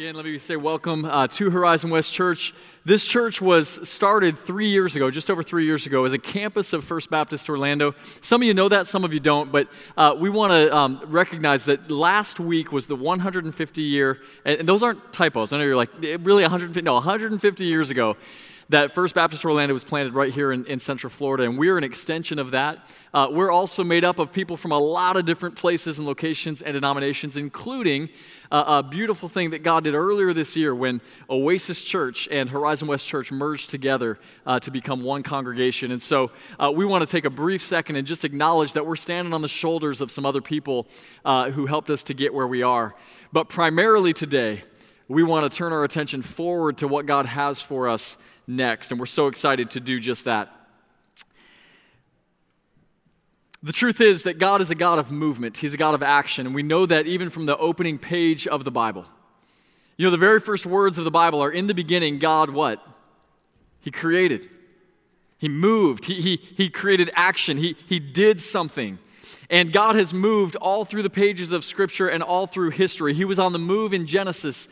Again, let me say welcome uh, to Horizon West Church. This church was started three years ago, just over three years ago, as a campus of First Baptist Orlando. Some of you know that, some of you don't, but uh, we want to um, recognize that last week was the 150 year, and those aren't typos. I know you're like, really 150? No, 150 years ago that First Baptist Orlando was planted right here in, in Central Florida, and we're an extension of that. Uh, we're also made up of people from a lot of different places and locations and denominations, including uh, a beautiful thing that God did earlier this year when Oasis Church and Horizon West Church merged together uh, to become one congregation. And so uh, we want to take a brief second and just acknowledge that we're standing on the shoulders of some other people uh, who helped us to get where we are. But primarily today, we want to turn our attention forward to what God has for us next. And we're so excited to do just that. The truth is that God is a God of movement, He's a God of action, and we know that even from the opening page of the Bible. You know, the very first words of the Bible are in the beginning, God what? He created. He moved. He, he, he created action. He, he did something. And God has moved all through the pages of Scripture and all through history. He was on the move in Genesis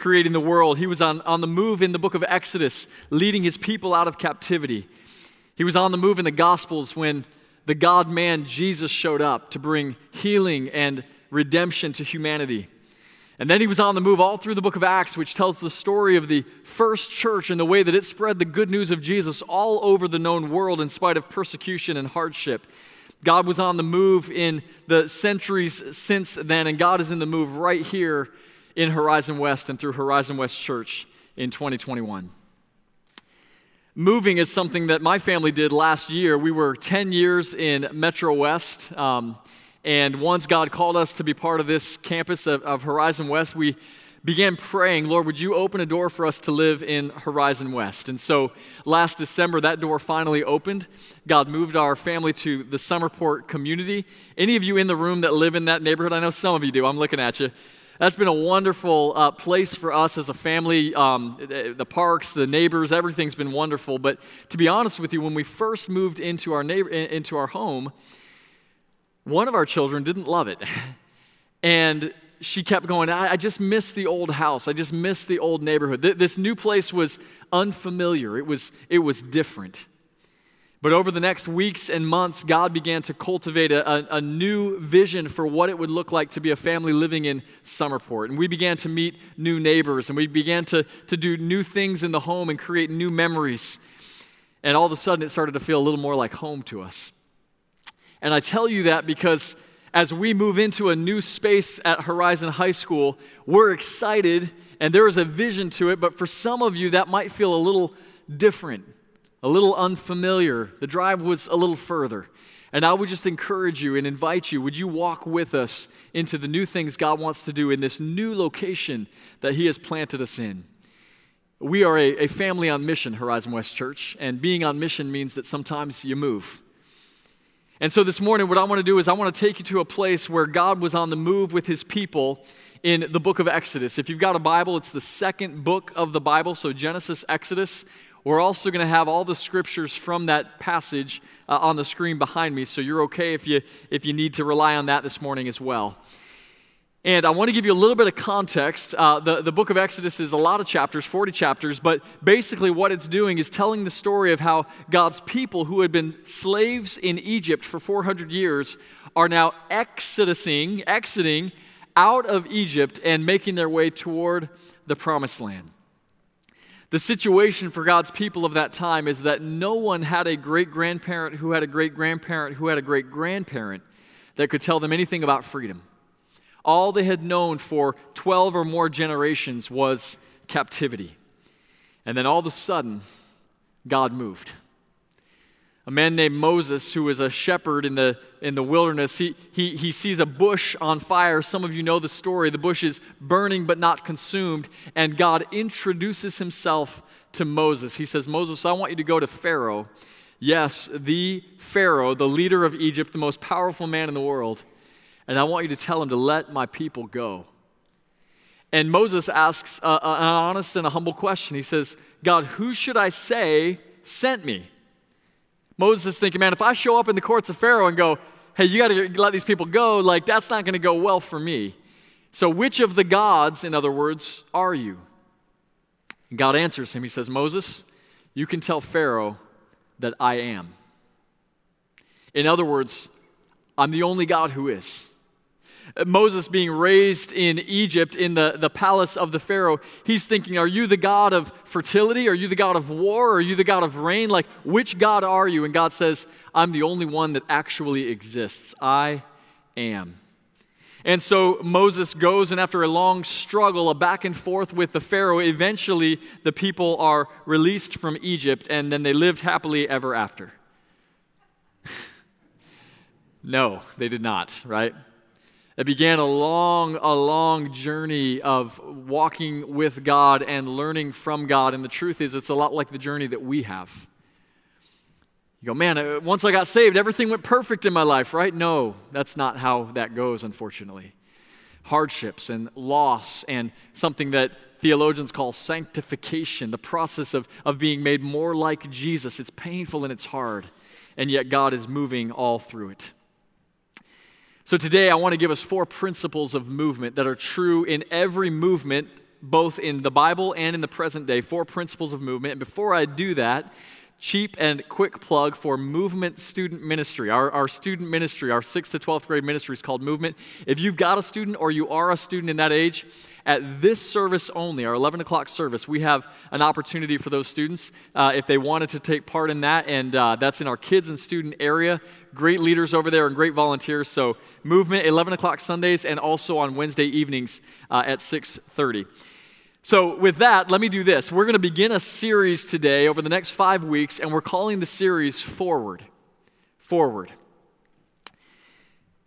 creating the world. He was on, on the move in the book of Exodus, leading his people out of captivity. He was on the move in the Gospels when the God man Jesus showed up to bring healing and redemption to humanity. And then he was on the move all through the book of Acts, which tells the story of the first church and the way that it spread the good news of Jesus all over the known world in spite of persecution and hardship. God was on the move in the centuries since then, and God is in the move right here in Horizon West and through Horizon West Church in 2021. Moving is something that my family did last year. We were 10 years in Metro West. Um, and once God called us to be part of this campus of, of, Horizon West, we began praying, Lord, would you open a door for us to live in Horizon West? And so last December, that door finally opened. God moved our family to the Summerport community. Any of you in the room that live in that neighborhood? I know some of you do. I'm looking at you that's been a wonderful uh, place for us as a family. Um, the parks, the neighbors, everything's been wonderful. But to be honest with you, when we first moved into our neighbor, into our home, one of our children didn't love it, and she kept going. I, I just miss the old house. I just miss the old neighborhood. Th- this new place was unfamiliar. It was it was different. But over the next weeks and months, God began to cultivate a, a, new vision for what it would look like to be a family living in Summerport. And we began to meet new neighbors, and we began to, to do new things in the home and create new memories. And all of a sudden, it started to feel a little more like home to us. And I tell you that because as we move into a new space at Horizon High School, we're excited and there is a vision to it, but for some of you, that might feel a little different a little unfamiliar. The drive was a little further. And I would just encourage you and invite you would you walk with us into the new things God wants to do in this new location that He has planted us in? We are a, a family on mission, Horizon West Church, and being on mission means that sometimes you move. And so this morning, what I want to do is I want to take you to a place where God was on the move with His people in the book of Exodus. If you've got a Bible, it's the second book of the Bible, so Genesis, Exodus. We're also going to have all the scriptures from that passage uh, on the screen behind me, so you're okay if you, if you need to rely on that this morning as well. And I want to give you a little bit of context. Uh, the, the book of Exodus is a lot of chapters, 40 chapters, but basically what it's doing is telling the story of how God's people who had been slaves in Egypt for 400 years are now exodusing, exiting out of Egypt and making their way toward the promised land. The situation for God's people of that time is that no one had a great grandparent who had a great grandparent who had a great grandparent that could tell them anything about freedom. All they had known for 12 or more generations was captivity. And then all of a sudden, God moved a man named Moses, who was a shepherd in the, in the wilderness, he, he, he sees a bush on fire. Some of you know the story. The bush is burning but not consumed. And God introduces himself to Moses. He says, Moses, I want you to go to Pharaoh. Yes, the Pharaoh, the leader of Egypt, the most powerful man in the world. And I want you to tell him to let my people go. And Moses asks a, a, an honest and a humble question. He says, God, who should I say sent me? Moses is thinking, man, if I show up in the courts of Pharaoh and go, hey, you got to let these people go, like that's not going to go well for me. So, which of the gods, in other words, are you? And God answers him. He says, Moses, you can tell Pharaoh that I am. In other words, I'm the only God who is. Moses being raised in Egypt in the, the palace of the Pharaoh, he's thinking, Are you the God of fertility? Are you the God of war? Are you the God of rain? Like, which God are you? And God says, I'm the only one that actually exists. I am. And so Moses goes, and after a long struggle, a back and forth with the Pharaoh, eventually the people are released from Egypt, and then they lived happily ever after. no, they did not, right? It began a long, a long journey of walking with God and learning from God. And the truth is, it's a lot like the journey that we have. You go, man, uh, once I got saved, everything went perfect in my life, right? No, that's not how that goes, unfortunately. Hardships and loss, and something that theologians call sanctification, the process of, of being made more like Jesus. It's painful and it's hard, and yet God is moving all through it. So today, I want to give us four principles of movement that are true in every movement, both in the Bible and in the present day. Four principles of movement. And before I do that, cheap and quick plug for Movement Student Ministry. Our, our student ministry, our 6th to 12th grade ministry is called Movement. If you've got a student or you are a student in that age, at this service only, our 11 o'clock service, we have an opportunity for those students uh, if they wanted to take part in that, and uh, that's in our kids and student area. Great leaders over there and great volunteers. So, movement 11 o'clock Sundays and also on Wednesday evenings uh, at 6:30. So, with that, let me do this. We're going to begin a series today over the next five weeks, and we're calling the series Forward. Forward.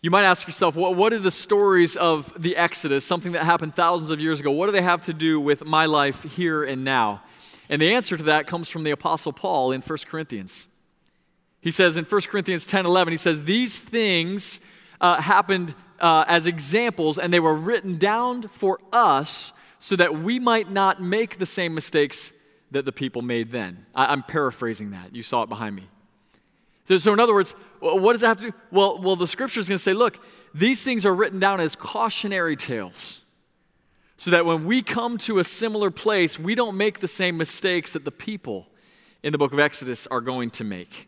You might ask yourself, what, what are the stories of the Exodus, something that happened thousands of years ago? What do they have to do with my life here and now? And the answer to that comes from the Apostle Paul in 1 Corinthians. He says in 1 Corinthians 10 11, he says, These things uh, happened uh, as examples, and they were written down for us so that we might not make the same mistakes that the people made then. I, am paraphrasing that. You saw it behind me. So, so in other words, what does that have to do? Well, well the scripture is going to say, look, these things are written down as cautionary tales. So that when we come to a similar place, we don't make the same mistakes that the people in the book of Exodus are going to make.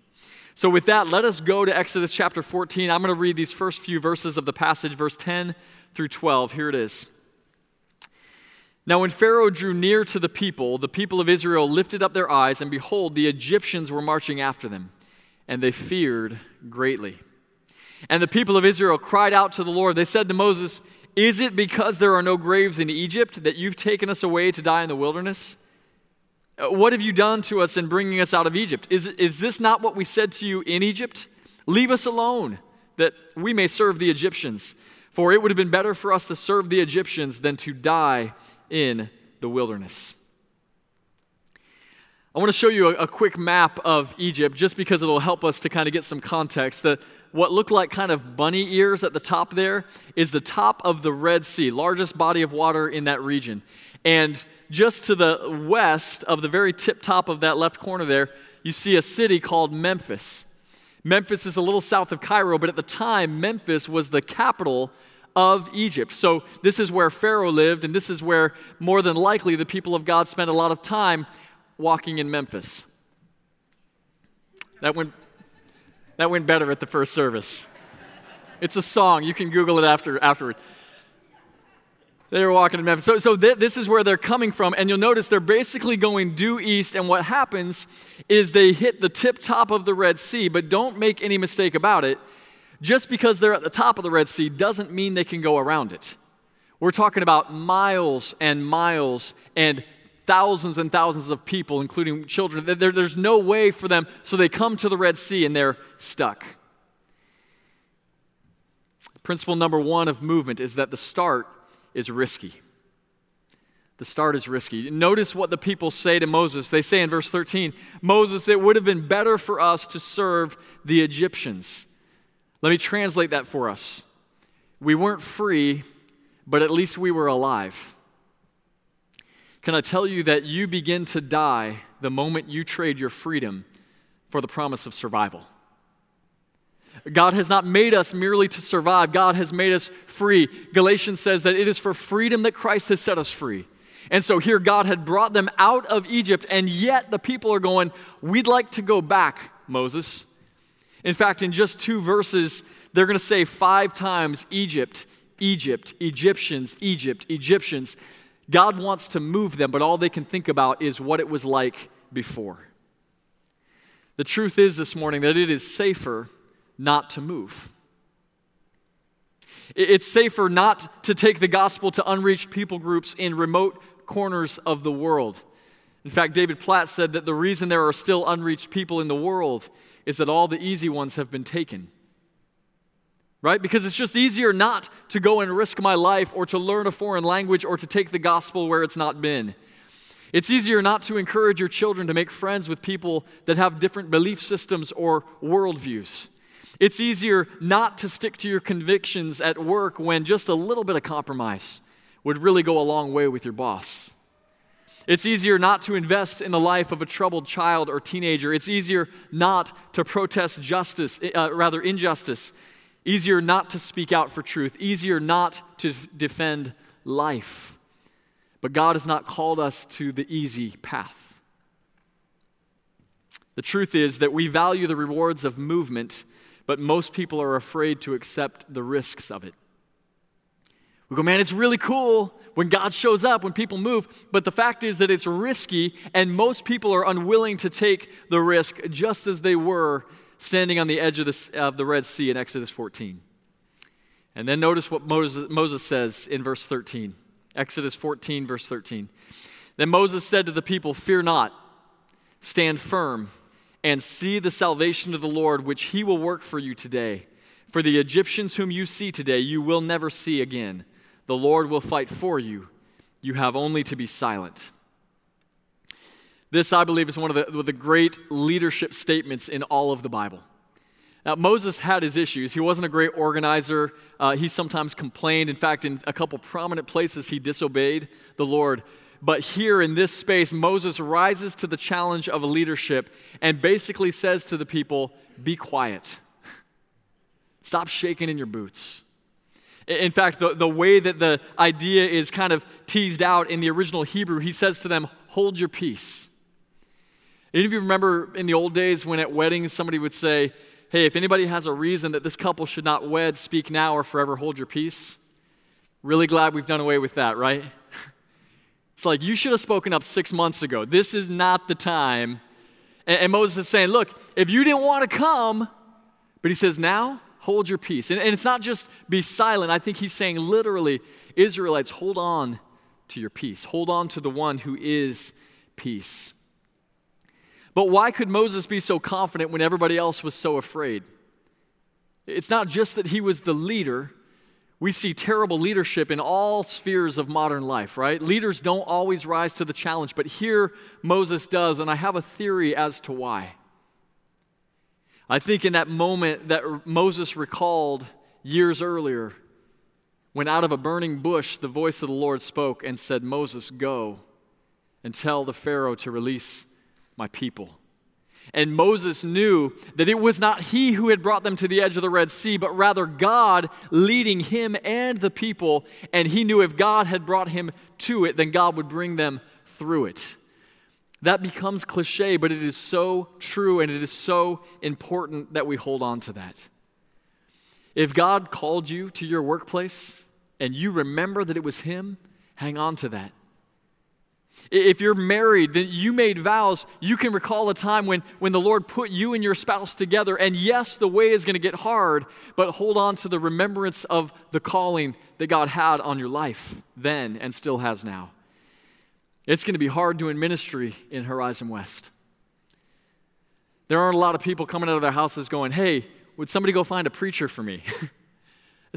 So, with that, let us go to Exodus chapter 14. I'm going to read these first few verses of the passage, verse 10 through 12. Here it is. Now, when Pharaoh drew near to the people, the people of Israel lifted up their eyes, and behold, the Egyptians were marching after them, and they feared greatly. And the people of Israel cried out to the Lord. They said to Moses, Is it because there are no graves in Egypt that you've taken us away to die in the wilderness? Uh, what have you done to us in bringing us out of Egypt? Is, is this not what we said to you in Egypt? Leave us alone, that we may serve the Egyptians. For it would have been better for us to serve the Egyptians than to die in the wilderness. I want to show you a, a, quick map of Egypt just because it'll help us to kind of get some context. The, what look like kind of bunny ears at the top there is the top of the Red Sea, largest body of water in that region. And just to the west of the very tip top of that left corner there, you see a city called Memphis. Memphis is a little south of Cairo, but at the time, Memphis was the capital of Egypt. So, this is where Pharaoh lived, and this is where more than likely the people of God spent a lot of time walking in Memphis. That went, that went better at the first service. It's a song. You can Google it after, afterward. They were walking in Memphis. So, so th- this is where they're coming from, and you'll notice they're basically going due east, and what happens is they hit the tip top of the Red Sea, but don't make any mistake about it just because they're at the top of the Red Sea doesn't mean they can go around it. We're talking about miles and miles and thousands and thousands of people, including children. There, there's no way for them, so they come to the Red Sea and they're stuck. Principle number one of movement is that the start is risky. The start is risky. Notice what the people say to Moses. They say in verse 13, Moses, it would have been better for us to serve the Egyptians. Let me translate that for us. We weren't free, but at least we were alive. Can I tell you that you begin to die the moment you trade your freedom for the promise of survival? God has not made us merely to survive, God has made us free. Galatians says that it is for freedom that Christ has set us free. And so here God had brought them out of Egypt, and yet the people are going, We'd like to go back, Moses. In fact, in just two verses, they're going to say five times Egypt, Egypt, Egyptians, Egypt, Egyptians. God wants to move them, but all they can think about is what it was like before. The truth is this morning that it is safer not to move. It's safer not to take the gospel to unreached people groups in remote corners of the world. In fact, David Platt said that the reason there are still unreached people in the world is that all the easy ones have been taken. Right? Because it's just easier not to go and risk my life or to learn a foreign language or to take the gospel where it's not been. It's easier not to encourage your children to make friends with people that have different belief systems or worldviews. It's easier not to stick to your convictions at work when just a little bit of compromise would really go a long way with your boss. It's easier not to invest in the life of a troubled child or teenager. It's easier not to protest justice, uh, rather injustice. Easier not to speak out for truth. Easier not to f- defend life. But God has not called us to the easy path. The truth is that we value the rewards of movement, but most people are afraid to accept the risks of it. We go, man, it's really cool when God shows up, when people move, but the fact is that it's risky, and most people are unwilling to take the risk just as they were standing on the edge of the, of the Red Sea in Exodus 14. And then notice what Moses, Moses says in verse 13. Exodus 14, verse 13. Then Moses said to the people, Fear not, stand firm, and see the salvation of the Lord, which he will work for you today. For the Egyptians whom you see today, you will never see again. The Lord will fight for you. You have only to be silent. This, I believe, is one of the, the great leadership statements in all of the Bible. Now, Moses had his issues. He wasn't a great organizer. Uh, he sometimes complained. In fact, in a couple prominent places, he disobeyed the Lord. But here in this space, Moses rises to the challenge of a leadership and basically says to the people, Be quiet. Stop shaking in your boots. In fact, the, the way that the idea is kind of teased out in the original Hebrew, he says to them, Hold your peace. Any of you remember in the old days when at weddings somebody would say, Hey, if anybody has a reason that this couple should not wed, speak now or forever hold your peace? Really glad we've done away with that, right? It's like, you should have spoken up six months ago. This is not the time. And, and Moses is saying, Look, if you didn't want to come, but he says, Now, hold your peace. And, and it's not just be silent. I think he's saying literally, Israelites, hold on to your peace. Hold on to the one who is peace. But why could Moses be so confident when everybody else was so afraid? It's not just that he was the leader. We see terrible leadership in all spheres of modern life, right? Leaders don't always rise to the challenge, but here Moses does, and I have a theory as to why. I think in that moment that Moses recalled years earlier, when out of a burning bush the voice of the Lord spoke and said, Moses, go and tell the Pharaoh to release my people. And Moses knew that it was not he who had brought them to the edge of the Red Sea, but rather God leading him and the people. And he knew if God had brought him to it, then God would bring them through it. That becomes cliche, but it is so true and it is so important that we hold on to that. If God called you to your workplace and you remember that it was Him, hang on to that. If you're married, then you made vows. You can recall a time when, when the Lord put you and your spouse together. And yes, the way is going to get hard, but hold on to the remembrance of the calling that God had on your life then and still has now. It's going to be hard doing ministry in Horizon West. There aren't a lot of people coming out of their houses going, hey, would somebody go find a preacher for me?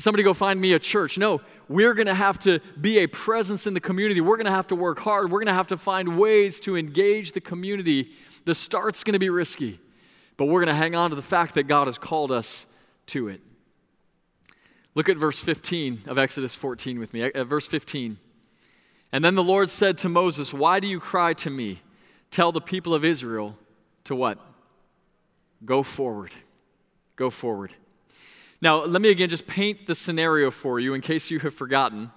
somebody go find me a church. No, we're going to have to be a presence in the community. We're going to have to work hard. We're going to have to find ways to engage the community. The start's going to be risky, but we're going to hang on to the fact that God has called us to it. Look at verse 15 of Exodus 14 with me. At verse 15. And then the Lord said to Moses, Why do you cry to me? Tell the people of Israel to what? Go forward. Go forward. Now, let me again just paint the scenario for you in case you have forgotten.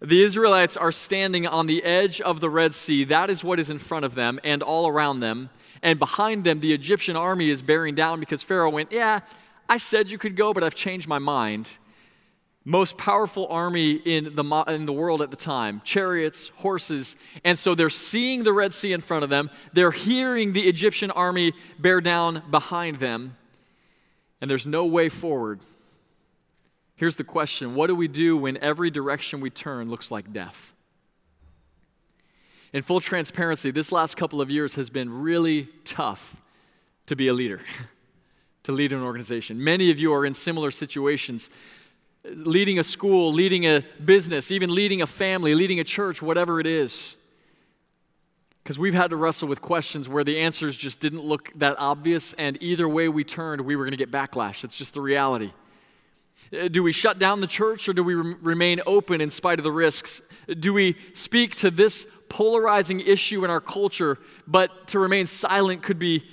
The Israelites are standing on the edge of the Red Sea. That is what is in front of them and all around them. And behind them, the Egyptian army is bearing down because Pharaoh went, Yeah, I said you could go, but I've changed my mind. Most powerful army in the, in the world at the time chariots, horses. And so they're seeing the Red Sea in front of them. They're hearing the Egyptian army bear down behind them and there's no way forward. Here's the question What do we do when every direction we turn looks like death? In full transparency, this last couple of years has been really tough to be a leader, to lead an organization. Many of you are in similar situations leading a school, leading a business, even leading a family, leading a church, whatever it is. Because we've had to wrestle with questions where the answers just didn't look that obvious, and either way we turned, we were going to get backlash. That's just the reality. Uh, do we shut down the church or do we remain open in spite of the risks? Do we speak to this polarizing issue in our culture, but to remain silent could be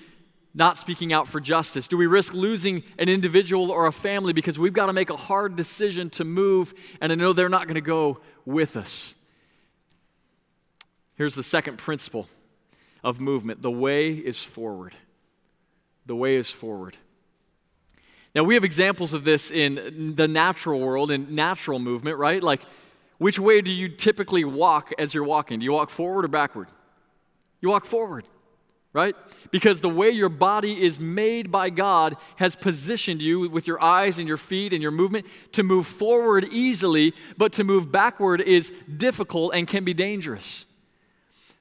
not speaking out for justice? Do we risk losing an individual or a family because we've got to make a hard decision to move and to know they're not going to go with us? Here's the second principle of movement the way is forward. The way is forward. Now, we have examples of this in the natural world, in natural movement, right? Like, which way do you typically walk as you're walking? Do you walk forward or backward? You walk forward, right? Because the way your body is made by God has positioned you with your eyes and your feet and your movement to move forward easily, but to move backward is difficult and can be dangerous.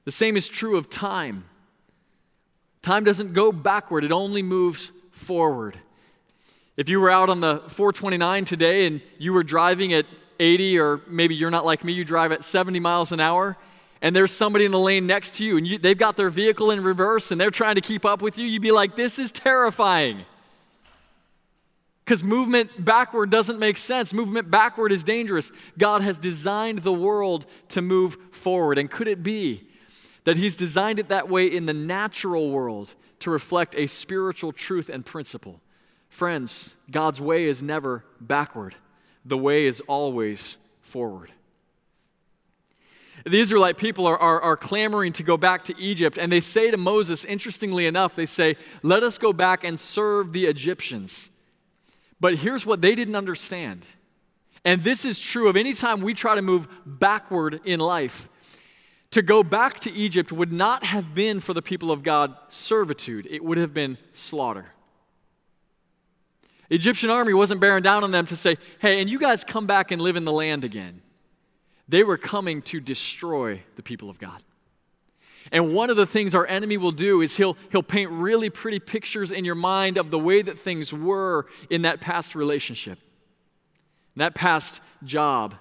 The same is true of time. Time doesn't go backward, it only moves forward. If you were out on the 429 today and you were driving at 80, or maybe you're not like me, you drive at 70 miles an hour, and there's somebody in the lane next to you, and you, they've got their vehicle in reverse and they're trying to keep up with you, you'd be like, this is terrifying. Because movement backward doesn't make sense. Movement backward is dangerous. God has designed the world to move forward. And could it be that He's designed it that way in the natural world to reflect a spiritual truth and principle. Friends, God's way is never backward, the way is always forward. The Israelite people are, are, are, clamoring to go back to Egypt, and they say to Moses, interestingly enough, they say, Let us go back and serve the Egyptians. But here's what they didn't understand. And this is true of any time we try to move backward in life. To go back to Egypt would not have been for the people of God servitude, it would have been slaughter. The Egyptian army wasn't bearing down on them to say, hey, and you guys come back and live in the land again. They were coming to destroy the people of God. And one of the things our enemy will do is he'll, he'll paint really pretty pictures in your mind of the way that things were in that past relationship, that past job,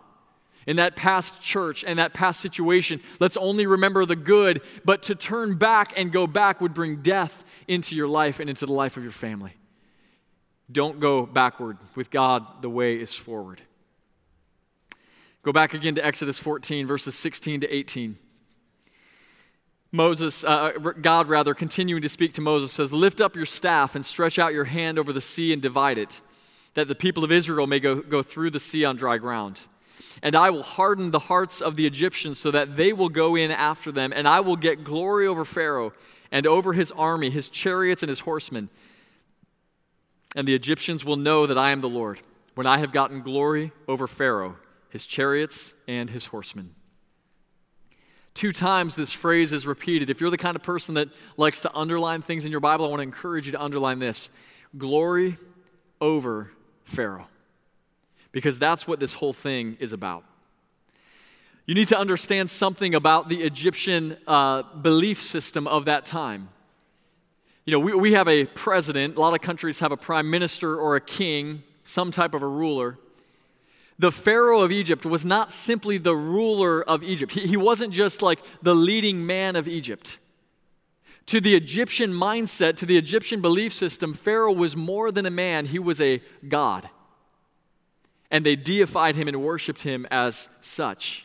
in that past church and that past situation. Let's only remember the good, but to turn back and go back would bring death into your life and into the life of your family. Don't go backward. With God, the way is forward. Go back again to Exodus 14, verses 16 to 18. Moses, uh, God rather, continuing to speak to Moses, says, Lift up your staff and stretch out your hand over the sea and divide it, that the people of Israel may go, go through the sea on dry ground. And I will harden the hearts of the Egyptians so that they will go in after them, and I will get glory over Pharaoh and over his army, his chariots, and his horsemen. And the Egyptians will know that I am the Lord when I have gotten glory over Pharaoh, his chariots, and his horsemen. Two times this phrase is repeated. If you're the kind of person that likes to underline things in your Bible, I want to encourage you to underline this glory over Pharaoh because that's what this whole thing is about. You need to understand something about the Egyptian uh, belief system of that time. You know, we, we have a president, a lot of countries have a prime minister or a king, some type of a ruler. The Pharaoh of Egypt was not simply the ruler of Egypt, he, he wasn't just like the leading man of Egypt. To the Egyptian mindset, to the Egyptian belief system, Pharaoh was more than a man, he was a god. And they deified him and worshiped him as such.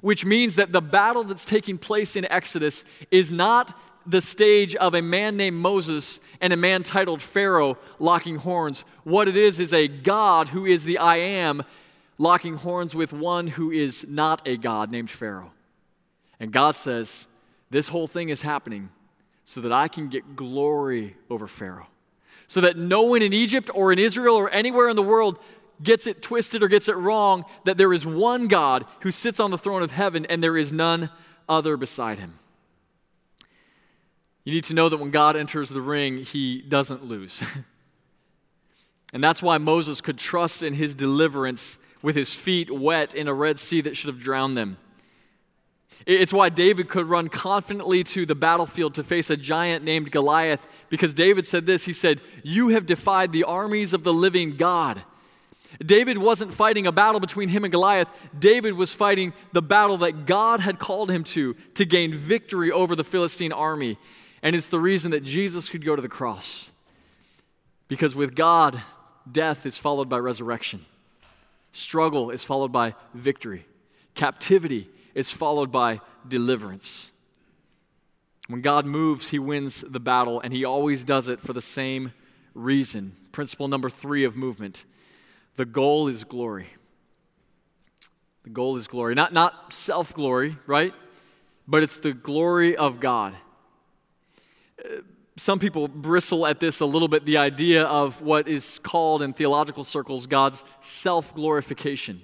Which means that the battle that's taking place in Exodus is not the stage of a man named Moses and a man titled Pharaoh locking horns. What it is is a God who is the I am locking horns with one who is not a God named Pharaoh. And God says, This whole thing is happening so that I can get glory over Pharaoh. So that no one in Egypt or in Israel or anywhere in the world gets it twisted or gets it wrong that there is one God who sits on the throne of heaven and there is none other beside him. You need to know that when God enters the ring, he doesn't lose. and that's why Moses could trust in his deliverance with his feet wet in a Red Sea that should have drowned them. It's why David could run confidently to the battlefield to face a giant named Goliath, because David said this He said, You have defied the armies of the living God. David wasn't fighting a battle between him and Goliath. David was fighting the battle that God had called him to, to gain victory over the Philistine army. And it's the reason that Jesus could go to the cross. Because with God, death is followed by resurrection, struggle is followed by victory, captivity is followed by deliverance. When God moves, he wins the battle, and he always does it for the same reason. Principle number three of movement the goal is glory. The goal is glory. Not, not self glory, right? But it's the glory of God uh, some people bristle at this a little bit the idea of what is called in theological circles God's self glorification.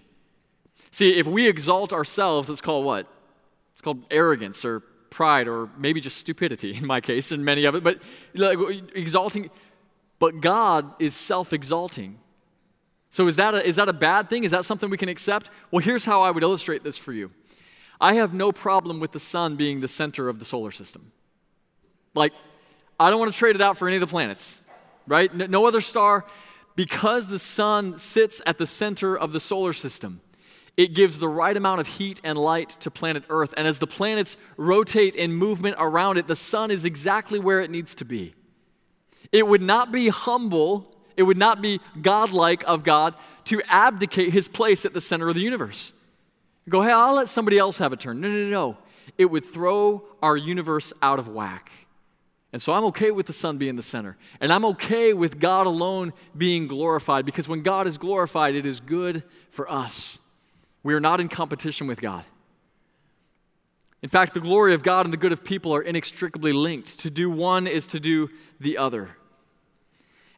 See, if we exalt ourselves, it's called what? It's called arrogance or pride or maybe just stupidity in my case and many of it, but like, exalting. But God is self exalting. So is that, a, is that a bad thing? Is that something we can accept? Well, here's how I would illustrate this for you I have no problem with the sun being the center of the solar system. Like, I don't want to trade it out for any of the planets, right? No other star. Because the sun sits at the center of the solar system, it gives the right amount of heat and light to planet Earth. And as the planets rotate in movement around it, the sun is exactly where it needs to be. It would not be humble, it would not be godlike of God to abdicate his place at the center of the universe. Go, hey, I'll let somebody else have a turn. No, no, no. no. It would throw our universe out of whack. And so I'm okay with the sun being the center. And I'm okay with God alone being glorified because when God is glorified, it is good for us. We are not in competition with God. In fact, the glory of God and the good of people are inextricably linked. To do one is to do the other.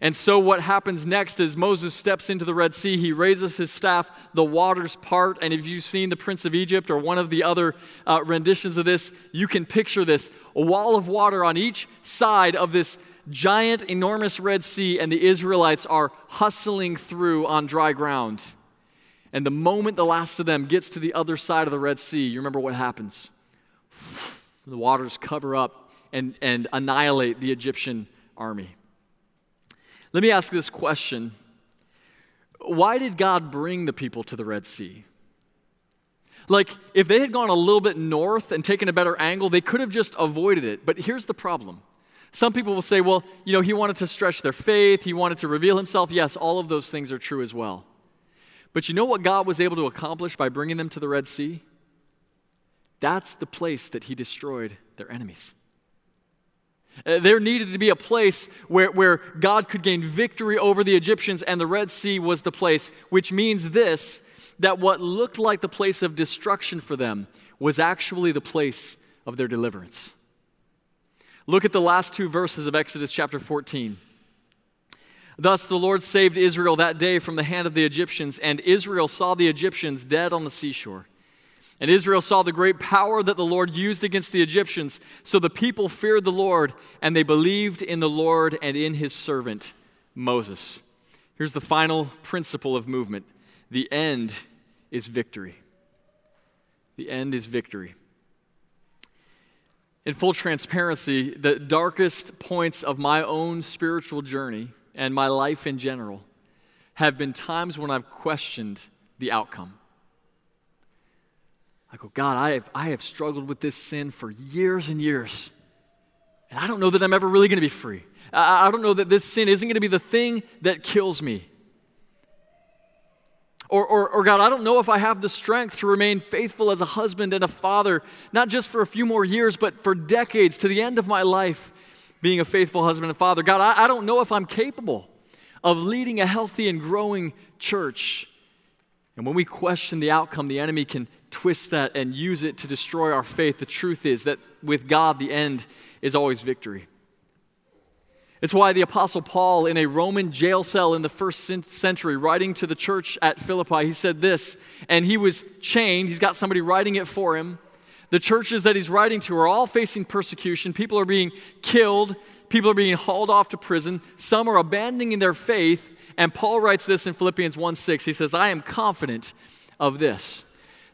And so, what happens next is Moses steps into the Red Sea. He raises his staff, the waters part. And if you've seen The Prince of Egypt or one of the other uh, renditions of this, you can picture this a wall of water on each side of this giant, enormous Red Sea, and the Israelites are hustling through on dry ground. And the moment the last of them gets to the other side of the Red Sea, you remember what happens? The waters cover up and, and annihilate the Egyptian army. Let me ask this question Why did God bring the people to the Red Sea? Like, if they had gone a little bit north and taken a better angle, they could have just avoided it. But here's the problem. Some people will say, well, you know, he wanted to stretch their faith, he wanted to reveal himself. Yes, all of those things are true as well. But you know what God was able to accomplish by bringing them to the Red Sea? That's the place that he destroyed their enemies. Uh, there needed to be a place where, where God could gain victory over the Egyptians, and the Red Sea was the place, which means this that what looked like the place of destruction for them was actually the place of their deliverance. Look at the last two verses of Exodus chapter 14. Thus the Lord saved Israel that day from the hand of the Egyptians, and Israel saw the Egyptians dead on the seashore. And Israel saw the great power that the Lord used against the Egyptians. So the people feared the Lord, and they believed in the Lord and in his servant, Moses. Here's the final principle of movement the end is victory. The end is victory. In full transparency, the darkest points of my own spiritual journey and my life in general have been times when I've questioned the outcome. I go, God, I have, I have struggled with this sin for years and years. And I don't know that I'm ever really going to be free. I, I don't know that this sin isn't going to be the thing that kills me. Or, or, or, God, I don't know if I have the strength to remain faithful as a husband and a father, not just for a few more years, but for decades to the end of my life, being a faithful husband and father. God, I, I don't know if I'm capable of leading a healthy and growing church. And when we question the outcome, the enemy can twist that and use it to destroy our faith. The truth is that with God, the end is always victory. It's why the Apostle Paul, in a Roman jail cell in the first century, writing to the church at Philippi, he said this, and he was chained. He's got somebody writing it for him. The churches that he's writing to are all facing persecution. People are being killed, people are being hauled off to prison, some are abandoning their faith. And Paul writes this in Philippians 1 6. He says, I am confident of this,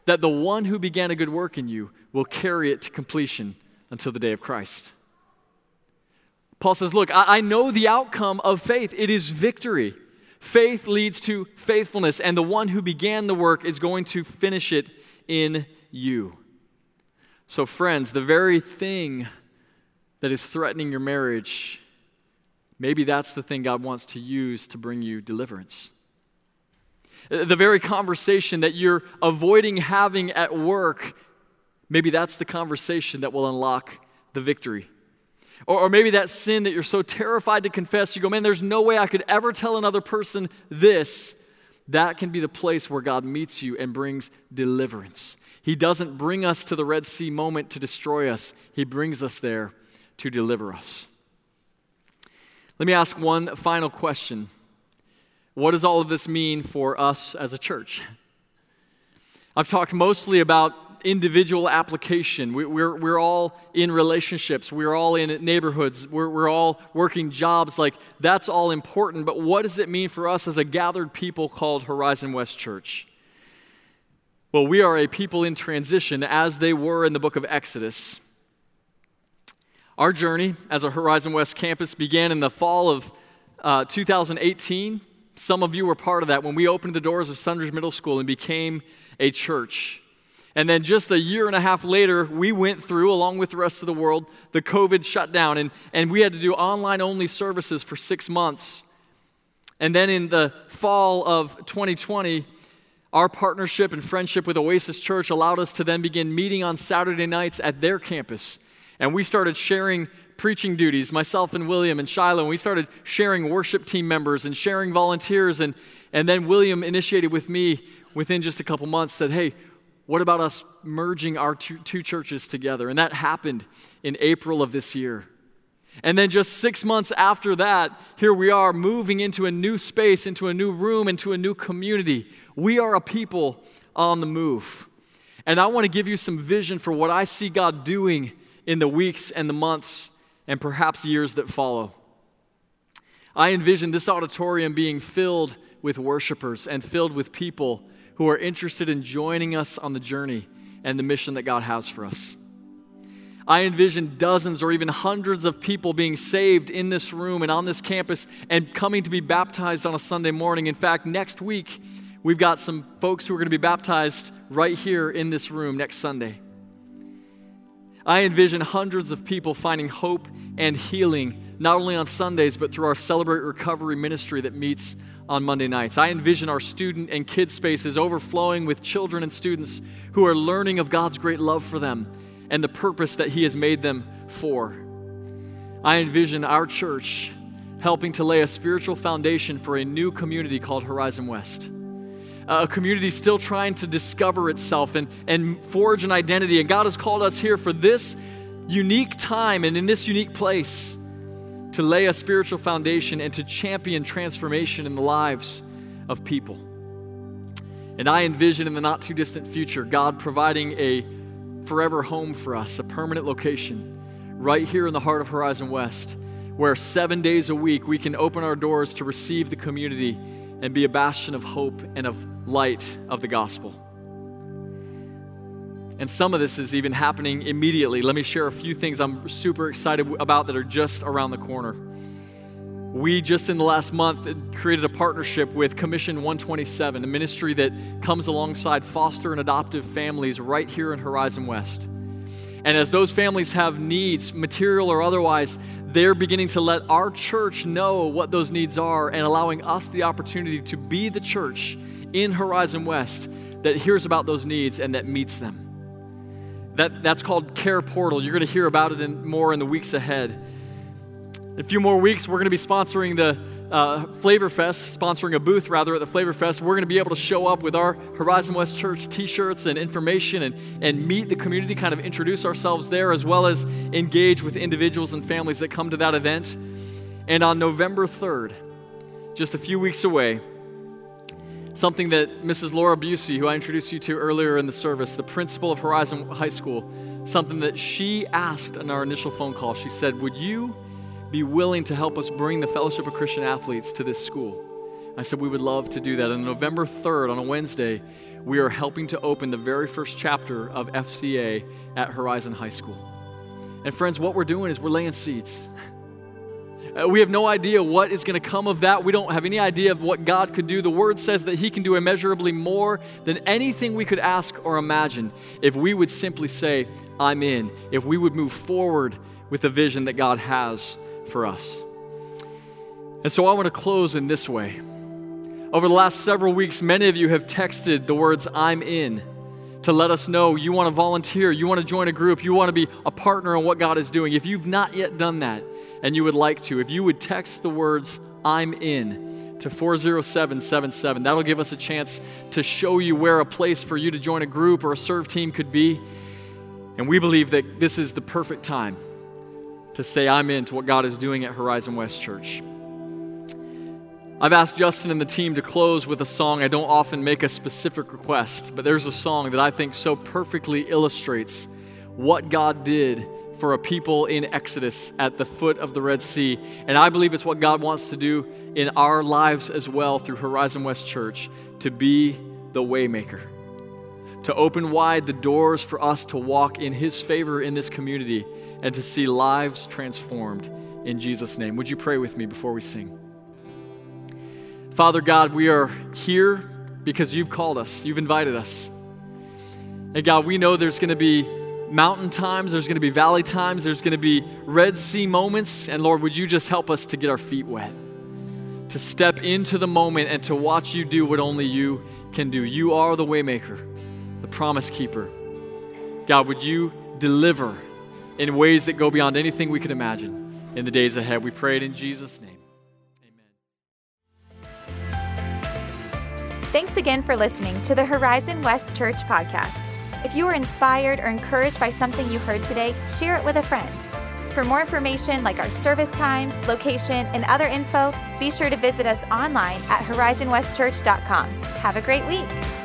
that the one who began a good work in you will carry it to completion until the day of Christ. Paul says, Look, I, I know the outcome of faith, it is victory. Faith leads to faithfulness, and the one who began the work is going to finish it in you. So, friends, the very thing that is threatening your marriage, maybe that's the thing God wants to use to bring you deliverance. The very conversation that you're avoiding having at work, maybe that's the conversation that will unlock the victory. Or, or, maybe that sin that you're so terrified to confess, you go, man, there's no way I could ever tell another person this. That can be the place where God meets you and brings deliverance. He doesn't bring us to the Red Sea moment to destroy us, He brings us there to deliver us. Let me ask one final question What does all of this mean for us as a church? I've talked mostly about individual application. We, are we're, we're all in relationships, we're all in neighborhoods, we're, we're all working jobs. Like, that's all important. But what does it mean for us as a gathered people called Horizon West Church? Well, we are a people in transition as they were in the book of Exodus. Our journey as a Horizon West campus began in the fall of uh, 2018. Some of you were part of that when we opened the doors of SunRidge Middle School and became a church. And then just a year and a half later, we went through, along with the rest of the world, the COVID shutdown. And, and we had to do online only services for six months. And then in the fall of 2020, our partnership and friendship with Oasis Church allowed us to then begin meeting on Saturday nights at their campus. And we started sharing preaching duties, myself and William and Shiloh. And we started sharing worship team members and sharing volunteers. And, and then William initiated with me within just a couple months, said, Hey, what about us merging our two, two churches together? And that happened in April of this year. And then just six months after that, here we are moving into a new space, into a new room, into a new community. We are a people on the move. And I want to give you some vision for what I see God doing in the weeks and the months and perhaps years that follow. I envision this auditorium being filled with worshipers and filled with people who are interested in joining us on the journey and the mission that God has for us. I envision dozens or even hundreds of people being saved in this room and on this campus and coming to be baptized on a Sunday morning. In fact, next week, we've got some folks who are going to be baptized right here in this room next Sunday. I envision hundreds of people finding hope and healing, not only on Sundays, but through our Celebrate Recovery ministry that meets on Monday nights. I envision our student and kid spaces overflowing with children and students who are learning of God's great love for them and the purpose that He has made them for. I envision our church helping to lay a spiritual foundation for a new community called Horizon West. A community still trying to discover itself and, and forge an identity. And God has called us here for this unique time and in this unique place to lay a spiritual foundation and to champion transformation in the lives of people. And I envision in the not too distant future God providing a forever home for us, a permanent location right here in the heart of Horizon West, where seven days a week we can open our doors to receive the community and be a bastion of hope and of light of the gospel. And some of this is even happening immediately. Let me share a few things I'm super excited about that are just around the corner. We just in the last month created a partnership with Commission 127, a ministry that comes alongside foster and adoptive families right here in Horizon West. And as those families have needs, material or otherwise, they're beginning to let our church know what those needs are and allowing us the opportunity to be the church in Horizon West that hears about those needs and that meets them. That, that's called Care Portal. You're going to hear about it in, more in the weeks ahead. In a few more weeks, we're going to be sponsoring the uh, Flavor Fest, sponsoring a booth rather at the Flavor Fest. We're going to be able to show up with our Horizon West Church t shirts and information and, and meet the community, kind of introduce ourselves there, as well as engage with individuals and families that come to that event. And on November 3rd, just a few weeks away, something that Mrs. Laura Busey, who I introduced you to earlier in the service, the principal of Horizon High School, something that she asked in our initial phone call. She said, Would you be willing to help us bring the Fellowship of Christian Athletes to this school? I said, We would love to do that. And November 3rd, on a Wednesday, we are helping to open the very first chapter of FCA at Horizon High School. And friends, what we're doing is we're laying seeds. Uh, we have no idea what is going to come of that. We don't have any idea of what God could do. The Word says that He can do immeasurably more than anything we could ask or imagine if we would simply say, I'm in, if we would move forward with the vision that God has for us. And so I want to close in this way. Over the last several weeks, many of you have texted the words, I'm in, to let us know you want to volunteer, you want to join a group, you want to be a partner in what God is doing. If you've not yet done that and you would like to, if you would text the words, I'm in, to 40777, that'll give us a chance to show you where a place for you to join a group or a serve team could be. And we believe that this is the perfect time to say, I'm into what God is doing at Horizon West Church. I've asked Justin and the team to close with a song. I don't often make a specific request, but there's a song that I think so perfectly illustrates what God did for a people in Exodus at the foot of the Red Sea. And I believe it's what God wants to do in our lives as well through Horizon West Church to be the waymaker, to open wide the doors for us to walk in His favor in this community and to see lives transformed in Jesus' name. Would you pray with me before we sing? Father God, we are here because you've called us, you've invited us. And God, we know there's going to be mountain times, there's going to be valley times, there's going to be Red Sea moments. And Lord, would you just help us to get our feet wet, to step into the moment and to watch you do what only you can do? You are the waymaker, the promise keeper. God, would you deliver in ways that go beyond anything we could imagine in the days ahead. We pray it in Jesus' name. Amen. Thanks again for listening to the Horizon West Church podcast. If you were inspired or encouraged by something you heard today, share it with a friend. For more information like our service times, location, and other info, be sure to visit us online at horizonwestchurch.com. Have a great week.